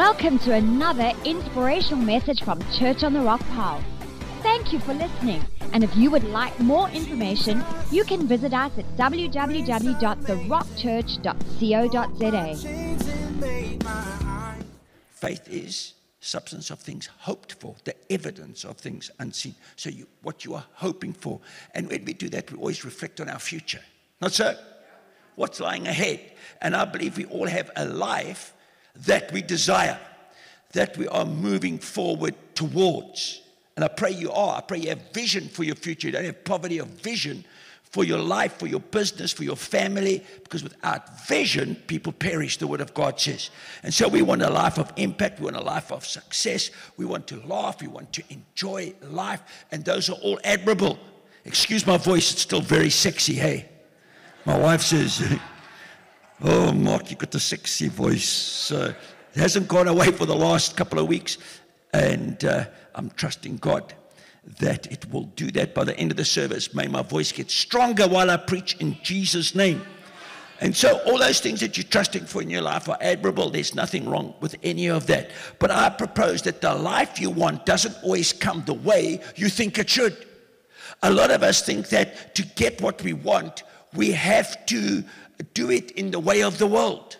Welcome to another inspirational message from Church on the Rock Paarl. Thank you for listening. And if you would like more information, you can visit us at www.therockchurch.co.za. Faith is substance of things hoped for, the evidence of things unseen. So, you, what you are hoping for. And when we do that, we always reflect on our future. Not so? What's lying ahead? And I believe we all have a life that we desire, that we are moving forward towards. And I pray you are. I pray you have vision for your future. You don't have poverty of vision for your life, for your business, for your family, because without vision, people perish, the word of God says. And so we want a life of impact, we want a life of success, we want to laugh, we want to enjoy life, and those are all admirable. Excuse my voice, it's still very sexy, hey? My wife says, Oh, Mark, you got the sexy voice. It hasn't gone away for the last couple of weeks. And uh, I'm trusting God that it will do that by the end of the service. May my voice get stronger while I preach in Jesus' name. And so, all those things that you're trusting for in your life are admirable. There's nothing wrong with any of that. But I propose that the life you want doesn't always come the way you think it should. A lot of us think that to get what we want, we have to do it in the way of the world.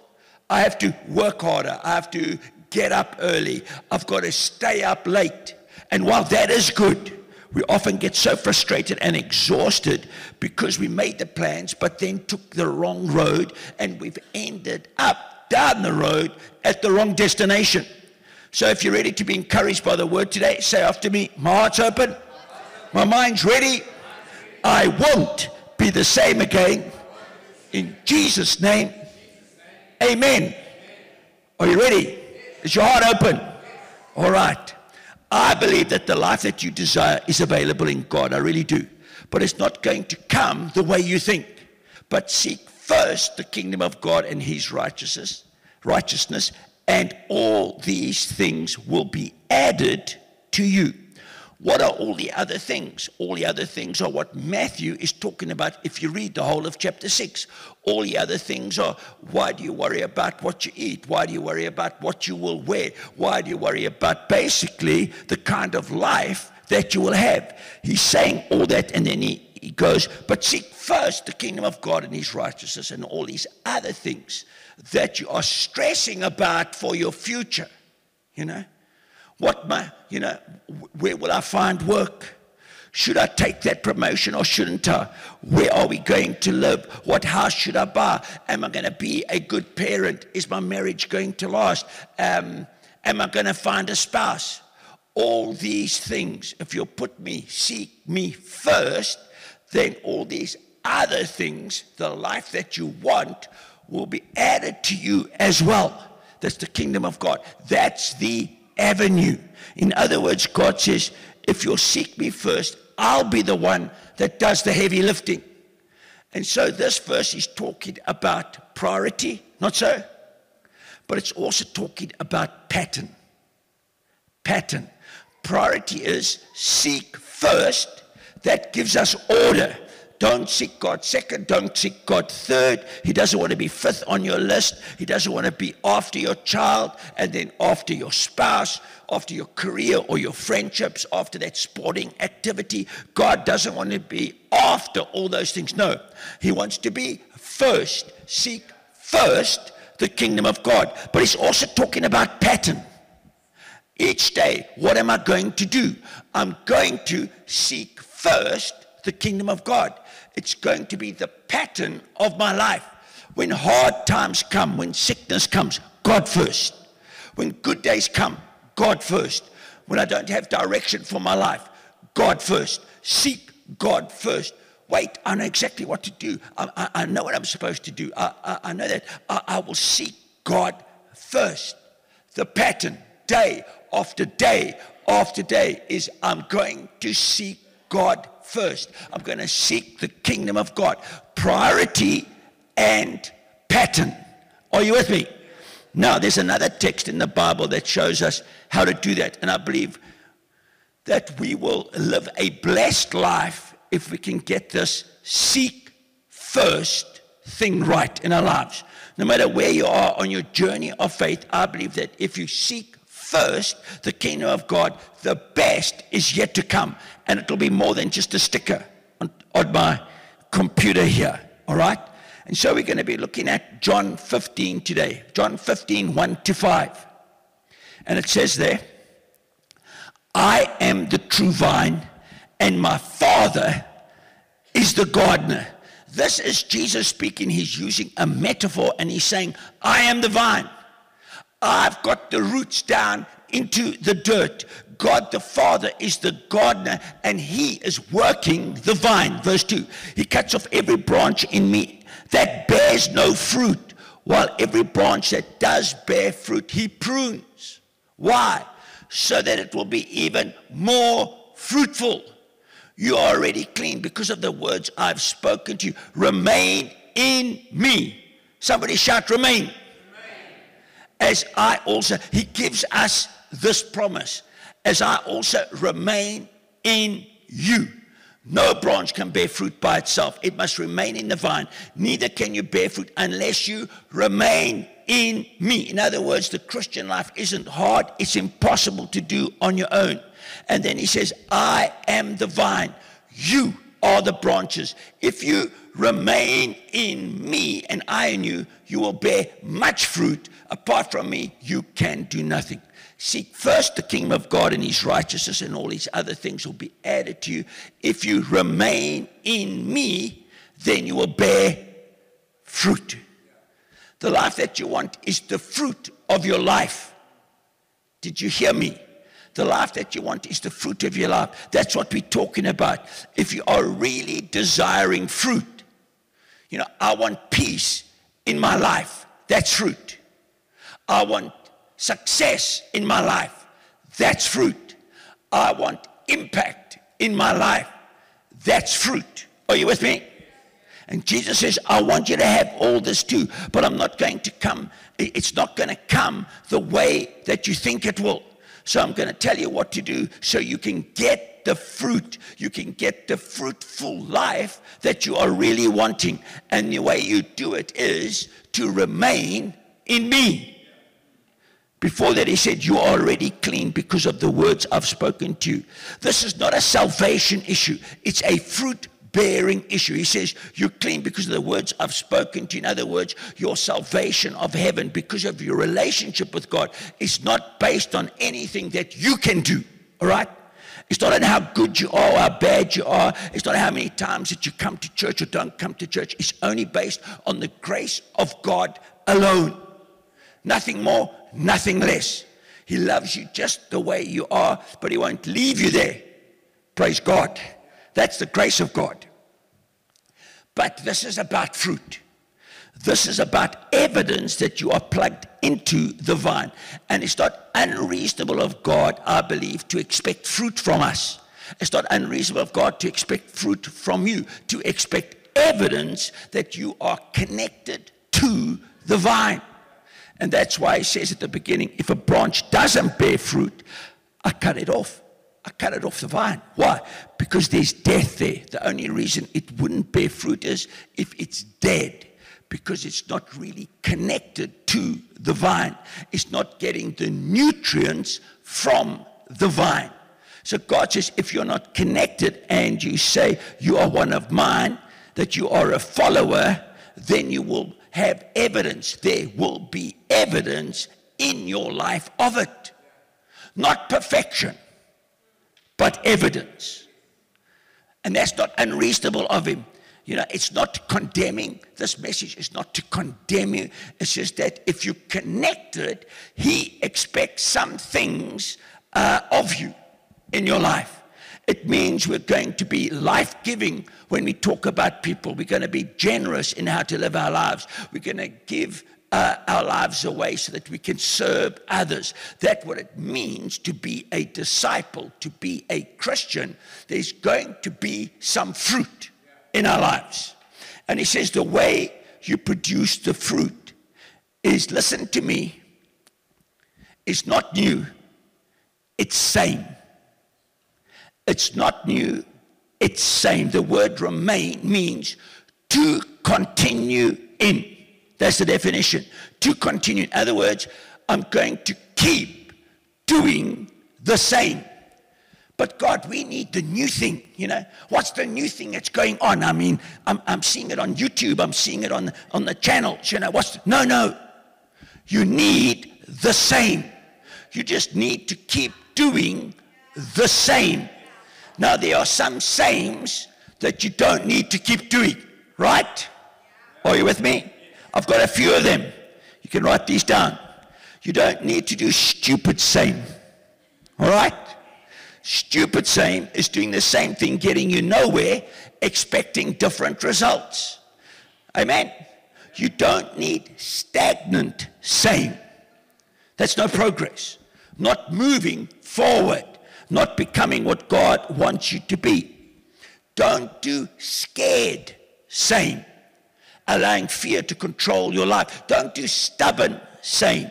I have to work harder. I have to get up early. I've got to stay up late. And while that is good, we often get so frustrated and exhausted because we made the plans but then took the wrong road and we've ended up down the road at the wrong destination. So if you're ready to be encouraged by the word today, say after me, my heart's open, my mind's ready. I won't be the same again. In Jesus' name, amen. Are you ready? Is your heart open? All right. I believe that the life that you desire is available in God. I really do. But it's not going to come the way you think. But seek first the kingdom of God and his righteousness, righteousness, and all these things will be added to you. What are all the other things? All the other things are what Matthew is talking about if you read the whole of chapter 6. All the other things are why do you worry about what you eat? Why do you worry about what you will wear? Why do you worry about basically the kind of life that you will have? He's saying all that and then he, he goes, but seek first the kingdom of God and his righteousness and all these other things that you are stressing about for your future. You know? What my, you know, where will I find work? Should I take that promotion or shouldn't I? Where are we going to live? What house should I buy? Am I going to be a good parent? Is my marriage going to last? Um, am I going to find a spouse? All these things, if you put me, seek me first, then all these other things, the life that you want, will be added to you as well. That's the kingdom of God. That's the avenue. In other words, God says, if you'll seek me first, I'll be the one that does the heavy lifting. And so this verse is talking about priority, not so? But it's also talking about pattern. Pattern. Priority is seek first, that gives us order. Don't seek God second. Don't seek God third. He doesn't want to be fifth on your list. He doesn't want to be after your child and then after your spouse, after your career or your friendships, after that sporting activity. God doesn't want to be after all those things. No, He wants to be first. Seek first the kingdom of God. But He's also talking about pattern. Each day, what am I going to do? I'm going to seek first the kingdom of God. It's going to be the pattern of my life. When hard times come, when sickness comes, God first. When good days come, God first. When I don't have direction for my life, God first. Seek God first. Wait, I know exactly what to do. I, I, I know what I'm supposed to do. I, I know that I will seek God first. The pattern, day after day after day, is I'm going to seek God first. I'm going to seek the kingdom of God. Priority and pattern. Are you with me? Now, there's another text in the Bible that shows us how to do that. And I believe that we will live a blessed life if we can get this seek first thing right in our lives. No matter where you are on your journey of faith, I believe that if you seek first the kingdom of God, the best is yet to come. And it'll be more than just a sticker on, on my computer here. All right? And so we're going to be looking at John 15 today. John 15, 1 to 5. And it says there, I am the true vine, and my Father is the gardener. This is Jesus speaking. He's using a metaphor and he's saying, I am the vine. I've got the roots down into the dirt. God the Father is the gardener and he is working the vine. Verse 2 He cuts off every branch in me that bears no fruit, while every branch that does bear fruit he prunes. Why? So that it will be even more fruitful. You are already clean because of the words I've spoken to you. Remain in me. Somebody shout, remain. As I also, he gives us this promise. As I also remain in you. No branch can bear fruit by itself. It must remain in the vine. Neither can you bear fruit unless you remain in me. In other words, the Christian life isn't hard, it's impossible to do on your own. And then he says, I am the vine. You are the branches. If you remain in me and I in you, you will bear much fruit. Apart from me, you can do nothing. Seek first the kingdom of God and his righteousness, and all these other things will be added to you. If you remain in me, then you will bear fruit. The life that you want is the fruit of your life. Did you hear me? The life that you want is the fruit of your life. That's what we're talking about. If you are really desiring fruit, you know, I want peace in my life. That's fruit. I want success in my life. That's fruit. I want impact in my life. That's fruit. Are you with me? And Jesus says, I want you to have all this too, but I'm not going to come. It's not going to come the way that you think it will. So I'm going to tell you what to do so you can get the fruit. You can get the fruitful life that you are really wanting. And the way you do it is to remain in me. Before that, he said, You are already clean because of the words I've spoken to you. This is not a salvation issue, it's a fruit bearing issue. He says, You're clean because of the words I've spoken to you. In other words, your salvation of heaven because of your relationship with God is not based on anything that you can do. All right? It's not on how good you are how bad you are. It's not how many times that you come to church or don't come to church. It's only based on the grace of God alone. Nothing more, nothing less. He loves you just the way you are, but He won't leave you there. Praise God. That's the grace of God. But this is about fruit. This is about evidence that you are plugged into the vine. And it's not unreasonable of God, I believe, to expect fruit from us. It's not unreasonable of God to expect fruit from you, to expect evidence that you are connected to the vine. And that's why he says at the beginning if a branch doesn't bear fruit, I cut it off. I cut it off the vine. Why? Because there's death there. The only reason it wouldn't bear fruit is if it's dead, because it's not really connected to the vine. It's not getting the nutrients from the vine. So God says, if you're not connected and you say you are one of mine, that you are a follower, then you will have evidence. There will be evidence in your life of it. Not perfection but evidence. And that's not unreasonable of him. You know, it's not condemning. This message is not to condemn you. It's just that if you connect it, he expects some things uh, of you in your life. It means we're going to be life giving when we talk about people. We're going to be generous in how to live our lives. We're going to give uh, our lives away so that we can serve others. That's what it means to be a disciple, to be a Christian. There's going to be some fruit in our lives. And he says the way you produce the fruit is listen to me, it's not new, it's same. It's not new, it's same. The word remain means to continue in. That's the definition. To continue. In other words, I'm going to keep doing the same. But God, we need the new thing, you know. What's the new thing that's going on? I mean, I'm, I'm seeing it on YouTube, I'm seeing it on, on the channels, you know. What's the, no, no. You need the same. You just need to keep doing the same. Now, there are some sames that you don't need to keep doing, right? Are you with me? I've got a few of them. You can write these down. You don't need to do stupid same. All right? Stupid same is doing the same thing, getting you nowhere, expecting different results. Amen. You don't need stagnant same. That's no progress. Not moving forward, not becoming what God wants you to be. Don't do scared same, allowing fear to control your life. Don't do stubborn same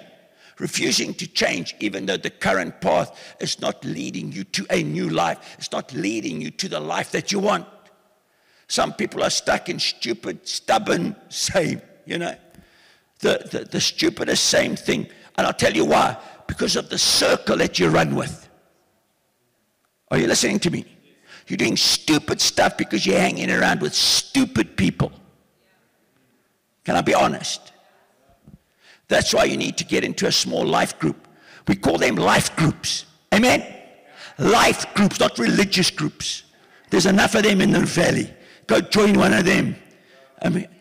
refusing to change, even though the current path is not leading you to a new life. It's not leading you to the life that you want. Some people are stuck in stupid, stubborn, same, you know. The, the, the stupidest same thing. And I'll tell you why. Because of the circle that you run with. Are you listening to me? You're doing stupid stuff because you're hanging around with stupid people. Can I be honest? That's why you need to get into a small life group. We call them life groups. Amen? Life groups, not religious groups. There's enough of them in the valley. Go join one of them.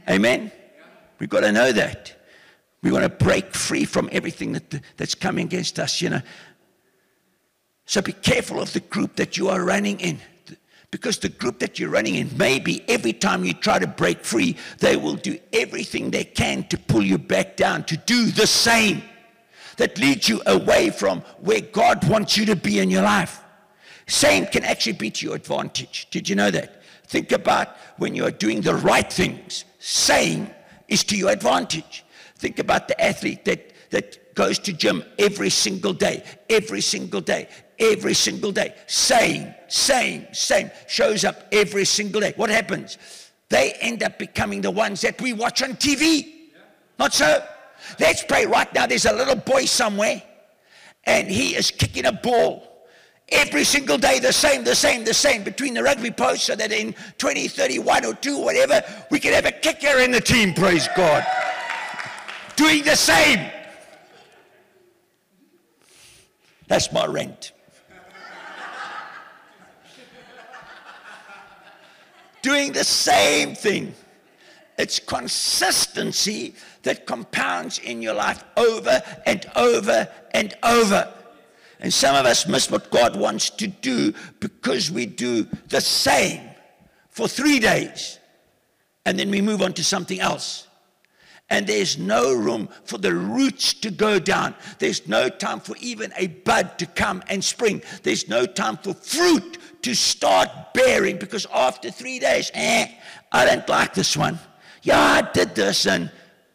Amen? We've got to know that. We want to break free from everything that, that's coming against us, you know. So be careful of the group that you are running in. Because the group that you're running in, maybe every time you try to break free, they will do everything they can to pull you back down, to do the same that leads you away from where God wants you to be in your life. Same can actually be to your advantage. Did you know that? Think about when you are doing the right things. Same is to your advantage. Think about the athlete that, that goes to gym every single day, every single day, every single day. Same, same, same. Shows up every single day. What happens? They end up becoming the ones that we watch on TV. Not so? Let's pray right now. There's a little boy somewhere, and he is kicking a ball every single day, the same, the same, the same, between the rugby posts, so that in 2031 or 2, whatever, we can have a kicker in the team, praise God. Doing the same. That's my rent. Doing the same thing. It's consistency that compounds in your life over and over and over. And some of us miss what God wants to do because we do the same for three days and then we move on to something else. And there's no room for the roots to go down. There's no time for even a bud to come and spring. There's no time for fruit to start bearing because after three days, eh, I don't like this one. Yeah, I did this and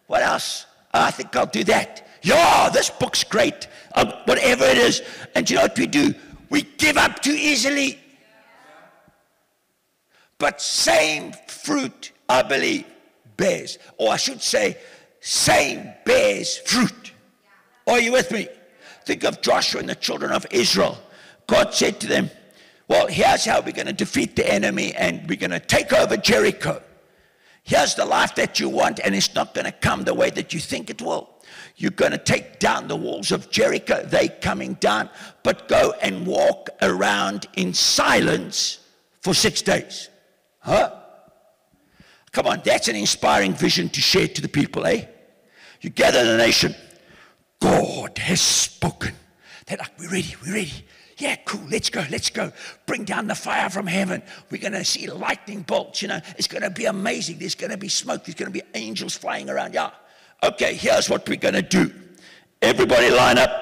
what else? I think I'll do that. Yeah, this book's great. Uh, whatever it is. And you know what we do? We give up too easily. But same fruit, I believe, bears. Or I should say, same bears fruit. Are you with me? Think of Joshua and the children of Israel. God said to them, well, here's how we're going to defeat the enemy and we're going to take over Jericho. Here's the life that you want, and it's not going to come the way that you think it will. You're going to take down the walls of Jericho, they coming down, but go and walk around in silence for six days. Huh? Come on, that's an inspiring vision to share to the people, eh? You gather the nation. God has spoken. They're like, we're ready, we're ready. Yeah, cool, let's go, let's go. Bring down the fire from heaven. We're going to see lightning bolts, you know. It's going to be amazing. There's going to be smoke. There's going to be angels flying around. Yeah. Okay, here's what we're going to do. Everybody line up.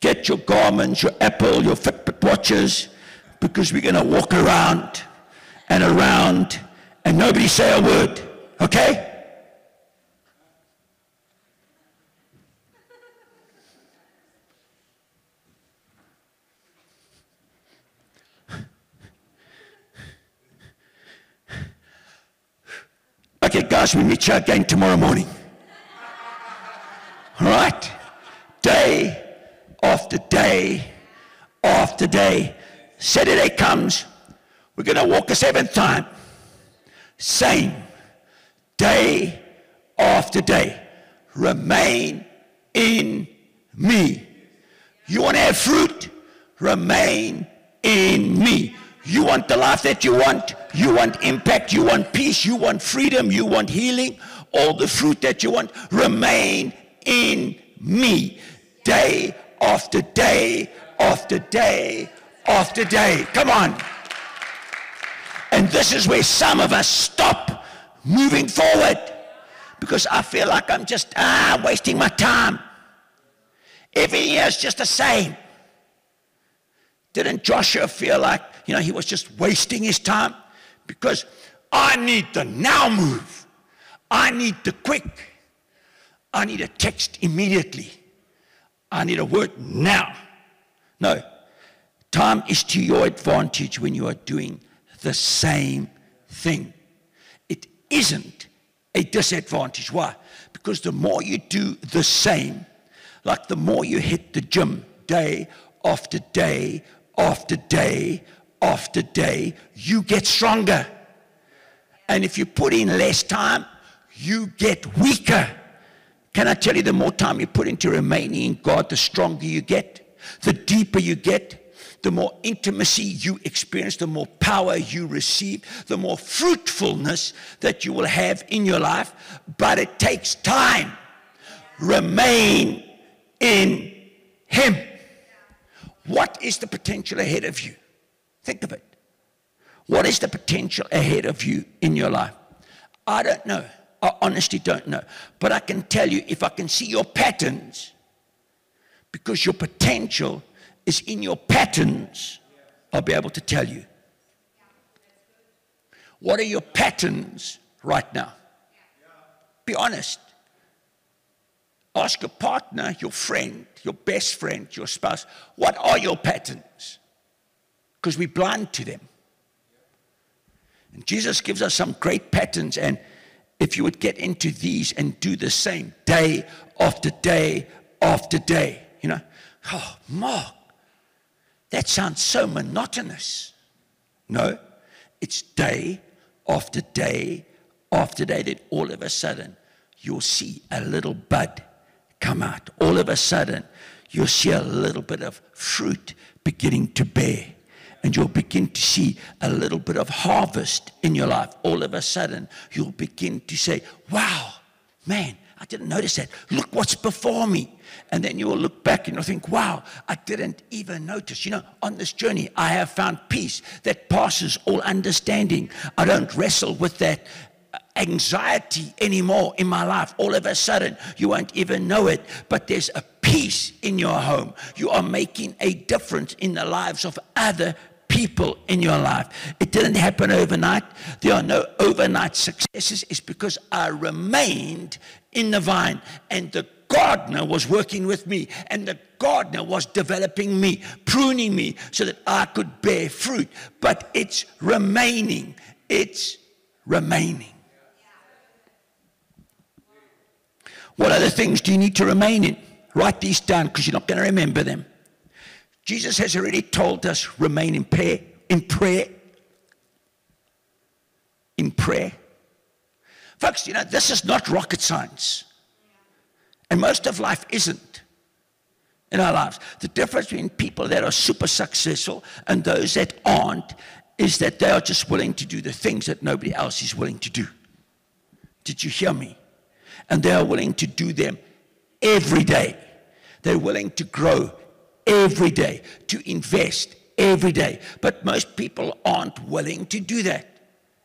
Get your garments, your Apple, your Fitbit watches, because we're going to walk around and around and nobody say a word. Okay? Guys, we meet you again tomorrow morning. All right? Day after day after day. Saturday comes, we're going to walk a seventh time. Same. Day after day. Remain in me. You want to have fruit? Remain in me. You want the life that you want? You want impact? You want peace? You want freedom? You want healing? All the fruit that you want? Remain in me. Day after day after day after day. Come on. And this is where some of us stop moving forward because I feel like I'm just ah, wasting my time. Every year is just the same. Didn't Joshua feel like, you know, he was just wasting his time? Because I need the now move. I need the quick. I need a text immediately. I need a word now. No. Time is to your advantage when you are doing the same thing. It isn't a disadvantage. Why? Because the more you do the same, like the more you hit the gym day after day after day after day, you get stronger. And if you put in less time, you get weaker. Can I tell you, the more time you put into remaining in God, the stronger you get, the deeper you get, the more intimacy you experience, the more power you receive, the more fruitfulness that you will have in your life. But it takes time. Remain in Him. What is the potential ahead of you? Think of it. What is the potential ahead of you in your life? I don't know. I honestly don't know. But I can tell you if I can see your patterns, because your potential is in your patterns, I'll be able to tell you. What are your patterns right now? Be honest. Ask your partner, your friend, your best friend, your spouse, what are your patterns? Because we're blind to them. And Jesus gives us some great patterns, and if you would get into these and do the same day after day after day, you know, oh, Mark, that sounds so monotonous. No, it's day after day after day that all of a sudden you'll see a little bud come out. All of a sudden, you'll see a little bit of fruit beginning to bear. And you'll begin to see a little bit of harvest in your life. All of a sudden, you'll begin to say, Wow, man, I didn't notice that. Look what's before me. And then you will look back and you'll think, wow, I didn't even notice. You know, on this journey, I have found peace that passes all understanding. I don't wrestle with that anxiety anymore in my life. All of a sudden, you won't even know it, but there's a peace in your home. You are making a difference in the lives of other people in your life. It didn't happen overnight. There are no overnight successes. It's because I remained in the vine and the gardener was working with me and the gardener was developing me, pruning me so that I could bear fruit. But it's remaining. It's remaining. What other things do you need to remain in? Write these down because you're not going to remember them. Jesus has already told us remain in prayer. In prayer. In prayer. Folks, you know, this is not rocket science. And most of life isn't in our lives. The difference between people that are super successful and those that aren't is that they are just willing to do the things that nobody else is willing to do. Did you hear me? and they are willing to do them every day. They're willing to grow every day, to invest every day. But most people aren't willing to do that.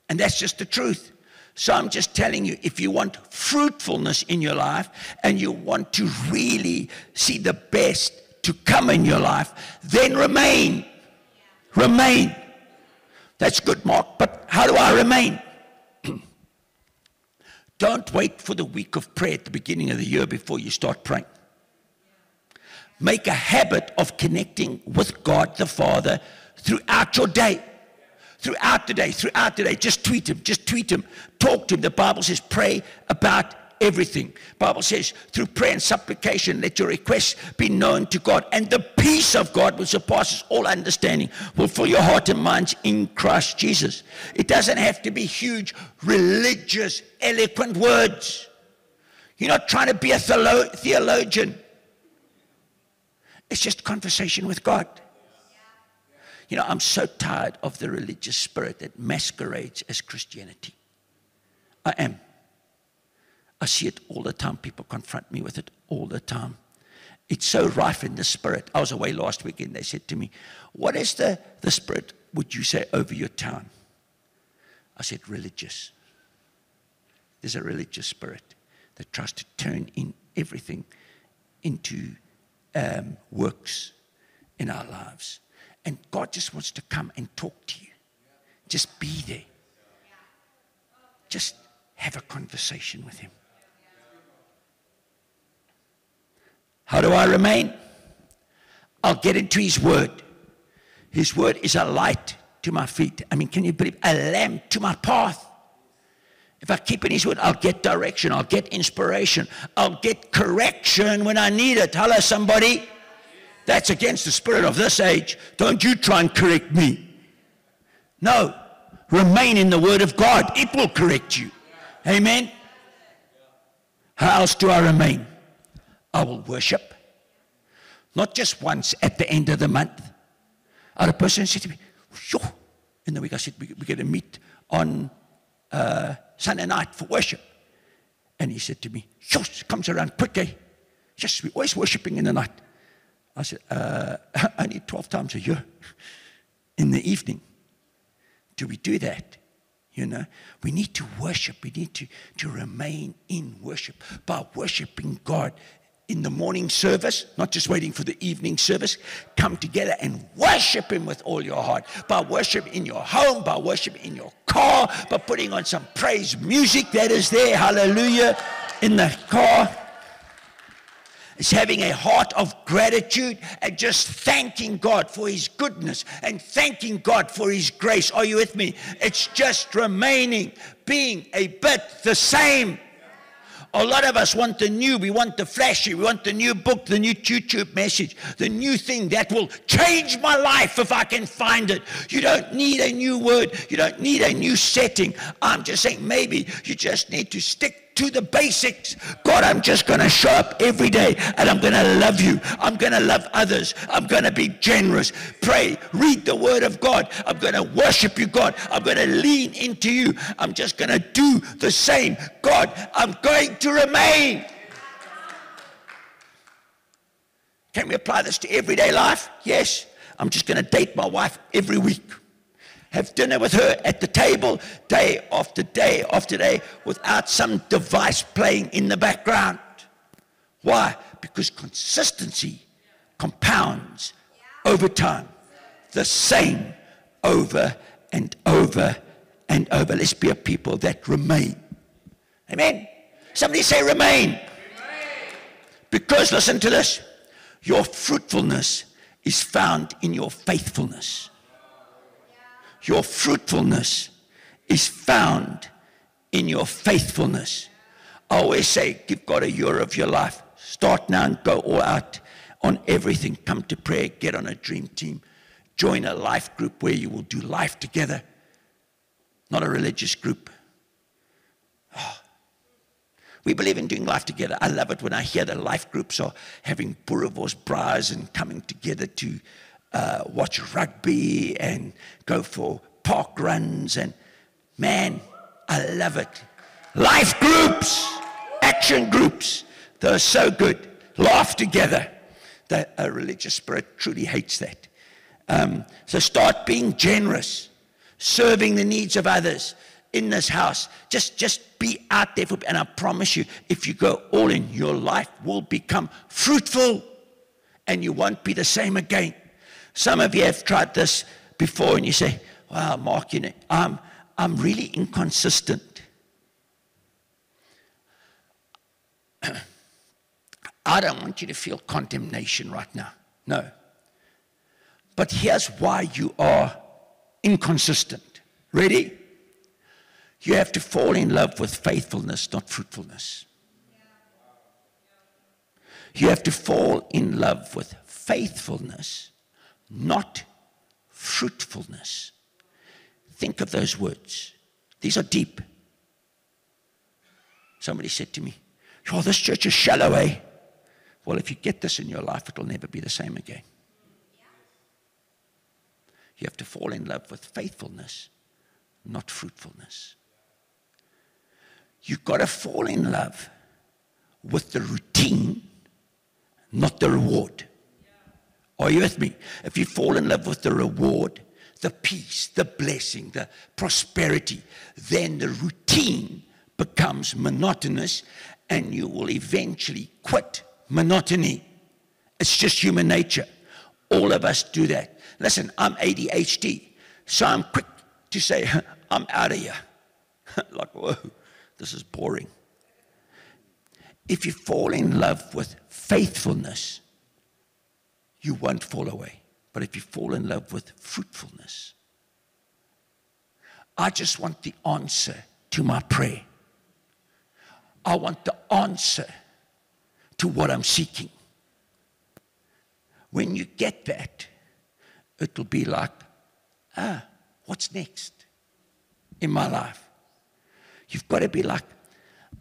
And that's just the truth. So I'm just telling you if you want fruitfulness in your life and you want to really see the best to come in your life, then remain. Remain. That's good, Mark. But how do I remain? Don't wait for the week of prayer at the beginning of the year before you start praying. Make a habit of connecting with God the Father throughout your day. Throughout the day, throughout the day. Just tweet him, just tweet him. Talk to him. The Bible says pray about everything. Bible says, through prayer and supplication, let your requests be known to God. And the peace of God, which surpasses all understanding, will fill your heart and minds in Christ Jesus. It doesn't have to be huge, religious, eloquent words. You're not trying to be a theologian. It's just conversation with God. You know, I'm so tired of the religious spirit that masquerades as Christianity. I am. I see it all the time. People confront me with it all the time. It's so rife in the spirit. I was away last weekend. They said to me, What is the, the spirit, would you say, over your town? I said, Religious. There's a religious spirit that tries to turn in everything into um, works in our lives. And God just wants to come and talk to you. Just be there. Just have a conversation with Him. How do I remain? I'll get into His Word. His Word is a light to my feet. I mean, can you believe? A lamp to my path. If I keep in His Word, I'll get direction, I'll get inspiration, I'll get correction when I need it. Hello, somebody. That's against the spirit of this age. Don't you try and correct me. No. Remain in the Word of God, it will correct you. Amen. How else do I remain? I will worship. Not just once at the end of the month. I had a person said to me, Sure. In the week, I said, We're going to meet on uh, Sunday night for worship. And he said to me, Shush, comes around quick, eh? Yes, we're always worshiping in the night. I said, uh, only 12 times a year in the evening. Do we do that? You know, we need to worship. We need to, to remain in worship by worshiping God in the morning service, not just waiting for the evening service. Come together and worship Him with all your heart. By worship in your home, by worship in your car, by putting on some praise music that is there, hallelujah, in the car. It's having a heart of gratitude and just thanking God for His goodness and thanking God for His grace. Are you with me? It's just remaining, being a bit the same. A lot of us want the new, we want the flashy, we want the new book, the new YouTube message, the new thing that will change my life if I can find it. You don't need a new word, you don't need a new setting. I'm just saying maybe you just need to stick to the basics. God, I'm just going to show up every day and I'm going to love you. I'm going to love others. I'm going to be generous. Pray, read the word of God. I'm going to worship you, God. I'm going to lean into you. I'm just going to do the same. God, I'm going to remain. Can we apply this to everyday life? Yes. I'm just going to date my wife every week have dinner with her at the table day after day after day without some device playing in the background. Why? Because consistency compounds over time. The same over and over and over. Let's be a people that remain. Amen. Somebody say remain. remain. Because listen to this. Your fruitfulness is found in your faithfulness. Your fruitfulness is found in your faithfulness. I always say, give God a year of your life. Start now and go all out on everything. Come to prayer, get on a dream team, join a life group where you will do life together, not a religious group. Oh. We believe in doing life together. I love it when I hear the life groups are having boerewors braais and coming together to uh, watch rugby and go for park runs. And man, I love it. Life groups, action groups, they're so good. Laugh together. The, a religious spirit truly hates that. Um, so start being generous, serving the needs of others in this house. Just, just be out there for, and I promise you, if you go all in, your life will become fruitful and you won't be the same again. Some of you have tried this before and you say, wow, Mark, you know, I'm, I'm really inconsistent. I don't want you to feel condemnation right now. No. But here's why you are inconsistent. Ready? You have to fall in love with faithfulness, not fruitfulness. You have to fall in love with faithfulness, not fruitfulness. Think of those words. These are deep. Somebody said to me, Oh, this church is shallow, eh? Well, if you get this in your life, it'll never be the same again. You have to fall in love with faithfulness, not fruitfulness. You've got to fall in love with the routine, not the reward. Are you with me? If you fall in love with the reward, the peace, the blessing, the prosperity, then the routine becomes monotonous and you will eventually quit monotony. It's just human nature. All of us do that. Listen, I'm ADHD, so I'm quick to say, I'm out of here. like, whoa, this is boring. If you fall in love with faithfulness, you won't fall away. But if you fall in love with fruitfulness, I just want the answer to my prayer. I want the answer to what I'm seeking. When you get that, it'll be like, ah, what's next in my life? You've got to be like,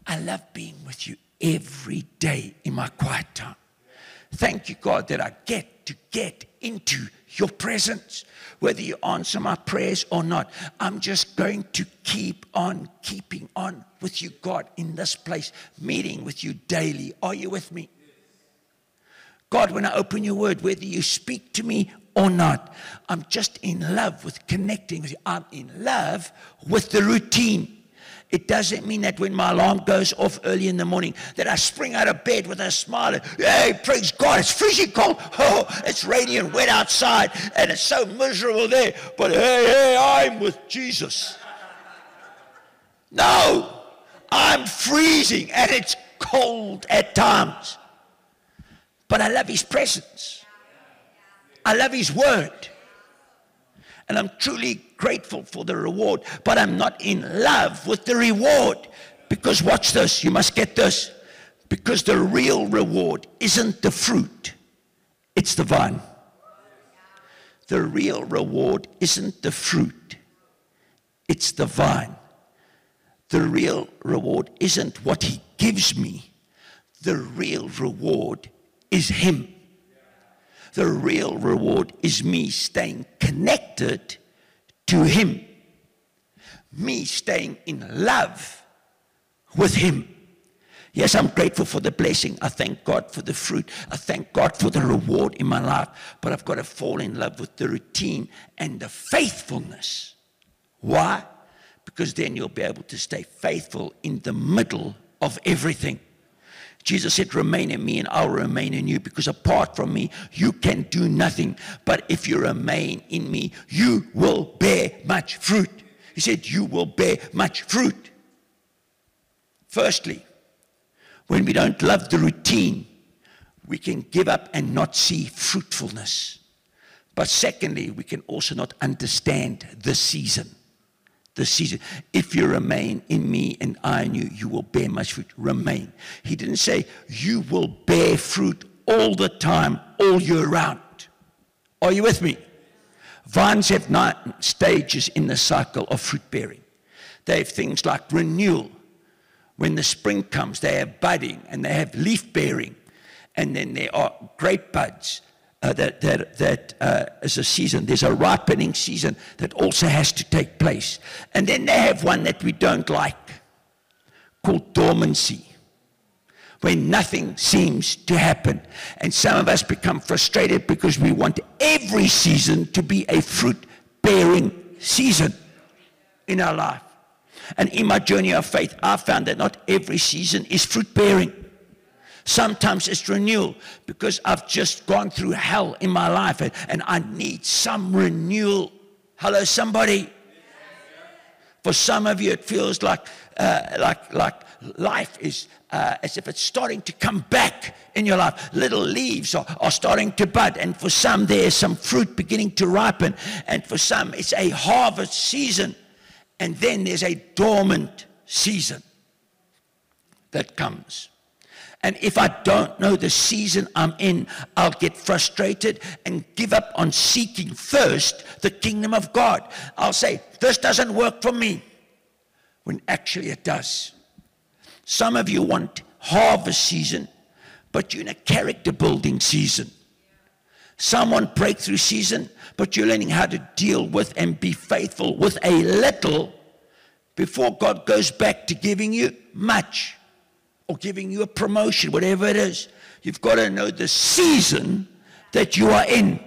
I love being with you every day in my quiet time. Thank you, God, that I get to get into your presence. Whether you answer my prayers or not, I'm just going to keep on keeping on with you, God, in this place, meeting with you daily. Are you with me? God, when I open your word, whether you speak to me or not, I'm just in love with connecting with you. I'm in love with the routine. It doesn't mean that when my alarm goes off early in the morning that I spring out of bed with a smile. Hey, praise God, it's freezing cold. Oh, it's rainy and wet outside and it's so miserable there. But hey, hey, I'm with Jesus. No, I'm freezing and it's cold at times. But I love his presence. I love his word. And I'm truly grateful for the reward, but I'm not in love with the reward. Because watch this, you must get this. Because the real reward isn't the fruit, it's the vine. The real reward isn't the fruit, it's the vine. The real reward isn't what he gives me, the real reward is him. The real reward is me staying connected to Him, me staying in love with Him. Yes, I'm grateful for the blessing. I thank God for the fruit. I thank God for the reward in my life. But I've got to fall in love with the routine and the faithfulness. Why? Because then you'll be able to stay faithful in the middle of everything. Jesus said, Remain in me and I'll remain in you because apart from me, you can do nothing. But if you remain in me, you will bear much fruit. He said, You will bear much fruit. Firstly, when we don't love the routine, we can give up and not see fruitfulness. But secondly, we can also not understand the season the season. If you remain in me and I in you, you will bear much fruit. Remain. He didn't say you will bear fruit all the time, all year round. Are you with me? Vines have nine stages in the cycle of fruit bearing. They have things like renewal. When the spring comes, they have budding and they have leaf bearing. And then there are grape buds uh, that, that, that uh, is a season. There's a ripening season that also has to take place. And then they have one that we don't like called dormancy, where nothing seems to happen. And some of us become frustrated because we want every season to be a fruit bearing season in our life. And in my journey of faith, I found that not every season is fruit bearing. Sometimes it's renewal because I've just gone through hell in my life and, and I need some renewal. Hello, somebody. For some of you, it feels like, uh, like, like life is uh, as if it's starting to come back in your life. Little leaves are, are starting to bud, and for some, there's some fruit beginning to ripen, and for some, it's a harvest season, and then there's a dormant season that comes. And if I don't know the season I'm in, I'll get frustrated and give up on seeking first the kingdom of God. I'll say, This doesn't work for me, when actually it does. Some of you want harvest season, but you're in a character building season. Some want breakthrough season, but you're learning how to deal with and be faithful with a little before God goes back to giving you much or giving you a promotion, whatever it is. You've got to know the season that you are in.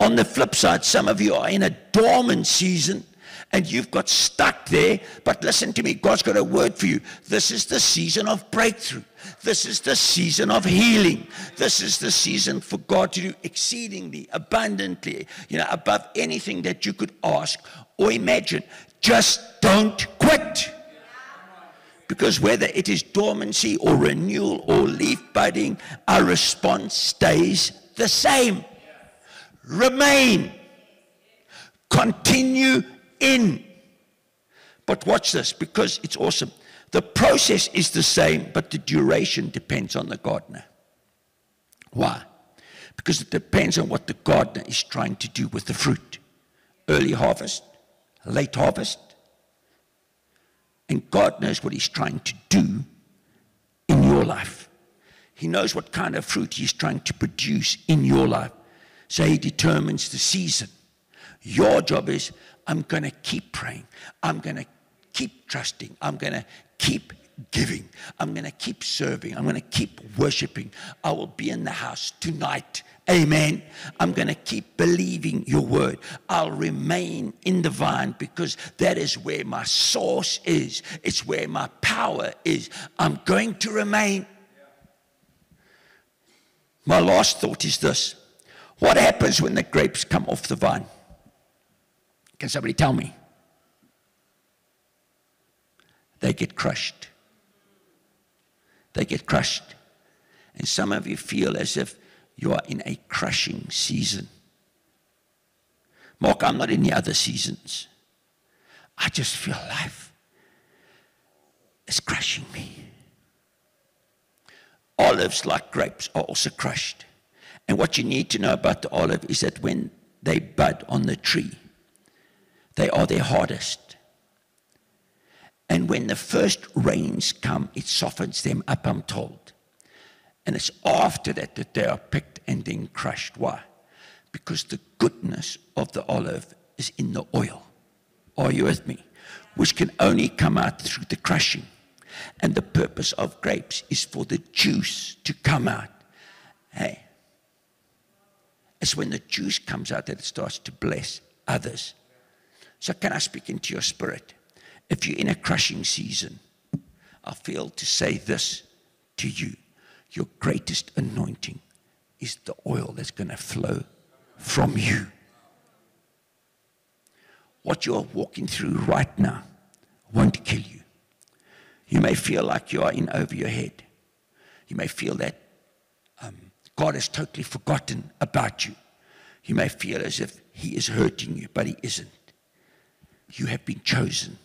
On the flip side, some of you are in a dormant season and you've got stuck there. But listen to me, God's got a word for you. This is the season of breakthrough. This is the season of healing. This is the season for God to do exceedingly, abundantly, you know, above anything that you could ask or imagine. Just don't quit. Because whether it is dormancy or renewal or leaf budding, our response stays the same. Remain. Continue in. But watch this because it's awesome. The process is the same, but the duration depends on the gardener. Why? Because it depends on what the gardener is trying to do with the fruit. Early harvest, late harvest. And God knows what He's trying to do in your life. He knows what kind of fruit He's trying to produce in your life. So He determines the season. Your job is I'm going to keep praying. I'm going to keep trusting. I'm going to keep giving. I'm going to keep serving. I'm going to keep worshiping. I will be in the house tonight. Amen. I'm going to keep believing your word. I'll remain in the vine because that is where my source is. It's where my power is. I'm going to remain. My last thought is this What happens when the grapes come off the vine? Can somebody tell me? They get crushed. They get crushed. And some of you feel as if you are in a crushing season. Mark, I'm not in the other seasons. I just feel life is crushing me. Olives, like grapes, are also crushed. And what you need to know about the olive is that when they bud on the tree, they are their hardest. And when the first rains come, it softens them up, I'm told. And it's after that that they are picked and then crushed. Why? Because the goodness of the olive is in the oil. Are you with me? Which can only come out through the crushing. And the purpose of grapes is for the juice to come out. Hey, it's when the juice comes out that it starts to bless others. So, can I speak into your spirit? If you're in a crushing season, I feel to say this to you your greatest anointing is the oil that's going to flow from you. What you're walking through right now won't kill you. You may feel like you are in over your head. You may feel that um, God has totally forgotten about you. You may feel as if He is hurting you, but He isn't. You have been chosen.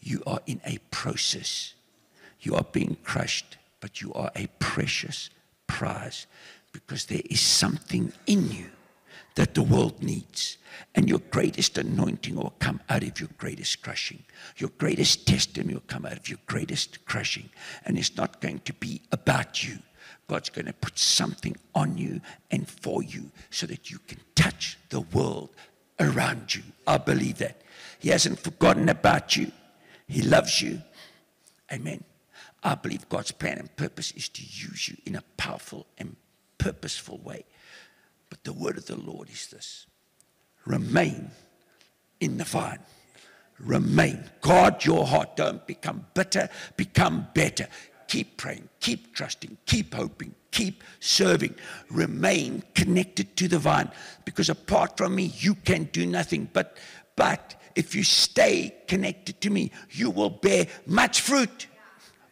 You are in a process. You are being crushed, but you are a precious prize because there is something in you that the world needs. And your greatest anointing will come out of your greatest crushing. Your greatest testimony will come out of your greatest crushing. And it's not going to be about you. God's going to put something on you and for you so that you can touch the world around you. I believe that. He hasn't forgotten about you. He loves you. Amen. I believe God's plan and purpose is to use you in a powerful and purposeful way. But the word of the Lord is this remain in the vine. Remain. Guard your heart. Don't become bitter, become better. Keep praying, keep trusting, keep hoping, keep serving. Remain connected to the vine because apart from me, you can do nothing. But, but if you stay connected to me, you will bear much fruit.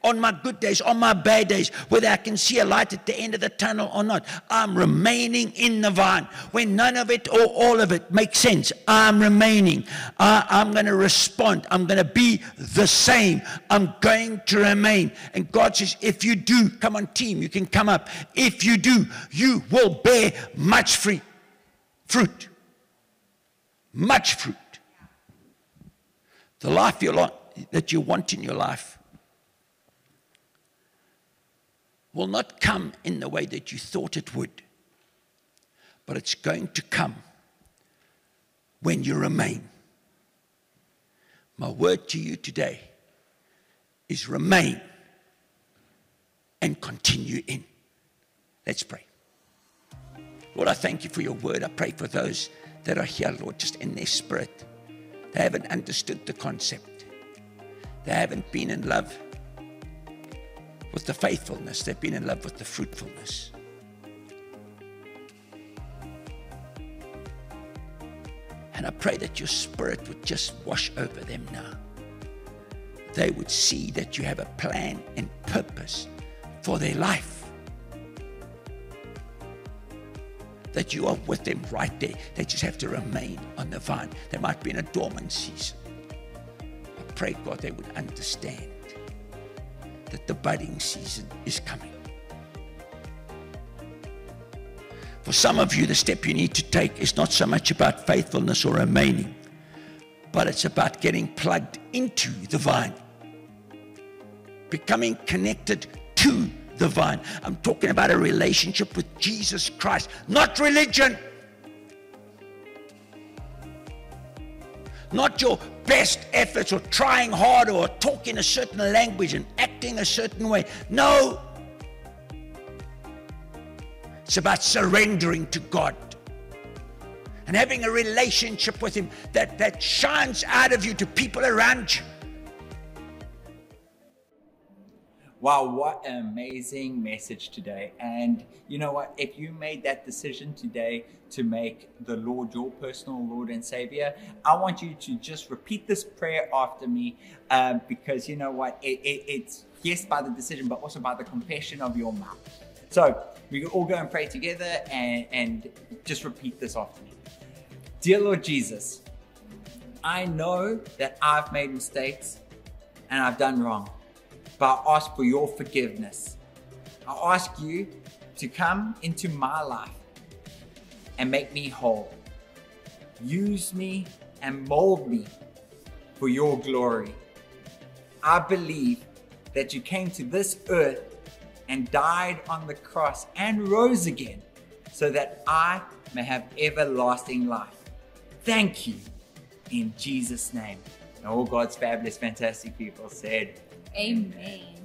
On my good days, on my bad days, whether I can see a light at the end of the tunnel or not. I'm remaining in the vine. When none of it or all of it makes sense, I'm remaining. I, I'm going to respond. I'm going to be the same. I'm going to remain. And God says, if you do, come on, team, you can come up. If you do, you will bear much fruit. Fruit. Much fruit. The life you're, that you want in your life will not come in the way that you thought it would, but it's going to come when you remain. My word to you today is remain and continue in. Let's pray. Lord, I thank you for your word. I pray for those that are here, Lord, just in their spirit. They haven't understood the concept, they haven't been in love with the faithfulness, they've been in love with the fruitfulness. And I pray that your spirit would just wash over them now. They would see that you have a plan and purpose for their life. That you are with them right there. They just have to remain on the vine. They might be in a dormant season. I pray, God, they would understand that the budding season is coming. For some of you, the step you need to take is not so much about faithfulness or remaining, but it's about getting plugged into the vine, becoming connected to the vine. I'm talking about a relationship with Jesus Christ, not religion. Not your best efforts or trying harder or talking a certain language and acting a certain way. No. It's about surrendering to God and having a relationship with Him that, that shines out of you to people around you. Wow, what an amazing message today. And you know what? If you made that decision today to make the Lord your personal Lord and Savior, I want you to just repeat this prayer after me um, because you know what? It, it, it's yes by the decision, but also by the confession of your mouth. So we can all go and pray together and, and just repeat this after me. Dear Lord Jesus, I know that I've made mistakes and I've done wrong but I ask for your forgiveness. I ask you to come into my life and make me whole. Use me and mold me for your glory. I believe that you came to this earth and died on the cross and rose again so that I may have everlasting life. Thank you in Jesus' name. And all God's fabulous, fantastic people said, Amen.